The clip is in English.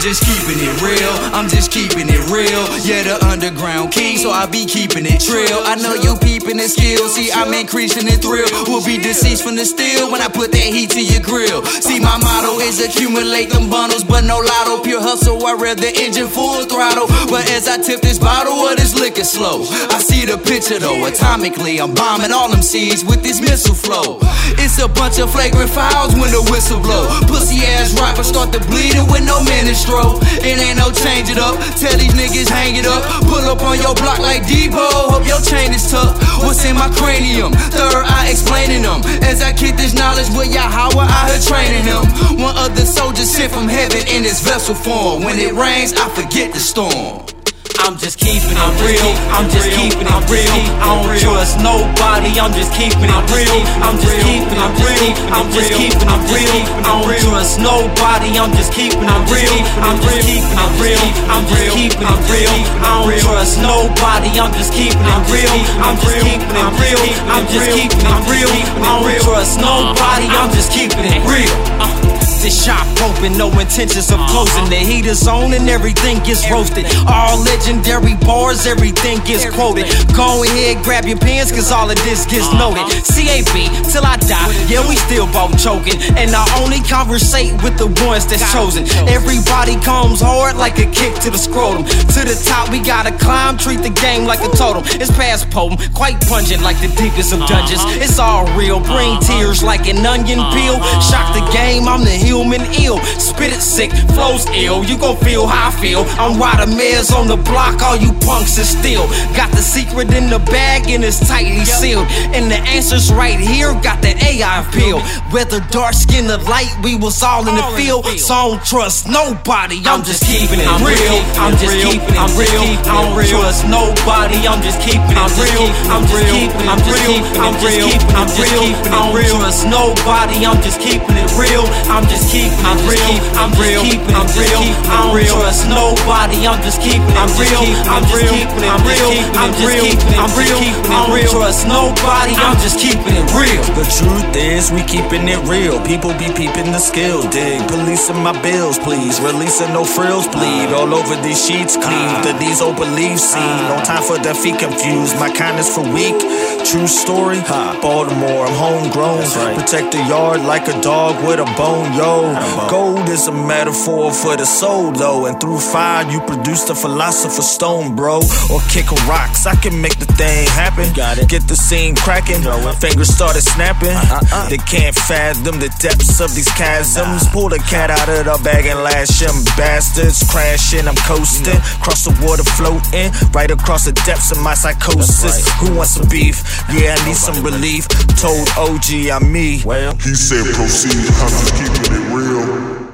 just keeping it real. I'm just keeping it real. Yeah, the underground king, so I be keeping it trill. I know you peeping the skill. See, I'm increasing the thrill. Will be deceased from the steel when I put that heat to your grill. See, my motto is accumulate them bundles, but no lotto. Pure hustle, I rev the engine full throttle. But as I tip this bottle of liquor slow, I see the picture though. Atomically, I'm bombing all them seeds with this missile flow. It's a bunch of flagrant fouls when the whistle blow. Pussy ass rapper start to bleeding with no ministro. It ain't no change it up. Tell these niggas hang it up. Pull up on your block like Depot. Hope your chain is tucked. What's in my cranium? Third eye explaining them. As I kick this knowledge with Yahweh, I heard training them. One of the soldiers sent from heaven in this vessel form. When it rains, I forget the storm. I'm just keeping it real. I'm just keeping it real. I don't trust nobody. I'm just keeping it real. I'm just keeping it real. I'm just keeping it real. I don't trust nobody. I'm just keeping it real. I'm just keeping it real. I'm just keeping it real. I don't trust nobody. I'm just keeping it real. I'm just keeping it real. I'm just keeping it real. I don't trust nobody. I'm just keeping it real. This shop open, no intentions of closing. The heater's on and everything gets roasted. All legendary bars, everything gets quoted. Go ahead, grab your pens, cause all of this gets noted. CAB, till I die, yeah, we still both choking. And I only conversate with the ones that's chosen. Everybody comes hard like a kick to the scrotum. To the top, we gotta climb, treat the game like a totem. It's past potent, quite pungent like the deepest of dungeons. It's all real, bring tears like an onion peel. Shock the game, I'm the human ill. Spit it sick, flows ill. You gon' feel how I feel. I'm Ryder Mares on the block, all you punks is still. Got the secret in the bag and it's tightly sealed. And the answer's right here, got that AI appeal. Whether dark skin or light, we was all in the field. So I don't trust nobody, I'm just keeping it real. I'm just keeping it real. I don't trust nobody, I'm just keeping it real. I'm just keeping it real. I'm just keeping it real. I don't trust nobody, I'm just keeping it real. I'm just it real. I'm just keeping it I'm real. I don't trust nobody, I'm just keeping it I'm real. I'm just keeping it real I'm real. I'm just keeping it real I'm real. I don't trust nobody, I'm just keeping it real. The truth is, we keeping it real. People be peeping the skill. Dig, policing my bills, please. Releasing no frills, bleed. All over these sheets, clean. The diesel belief seen. No time for defeat, confused. My kindness for weak. True story. Baltimore, I'm homegrown. Protect the yard like a dog with a bone, yo. Gold is a metaphor for the soul, though. And through fire, you produce the philosopher's stone, bro. Or kick a rocks. I can make the thing happen. Get the scene cracking. Fingers started snapping. They can't fathom the depths of these chasms. Pull the cat out of the bag and lash them bastards. Crashing, I'm coasting. Cross the water floating. Right across the depths of my psychosis. Who wants some beef? Yeah, I need some relief. Told OG I'm me. He said proceed, I'm just keeping it real.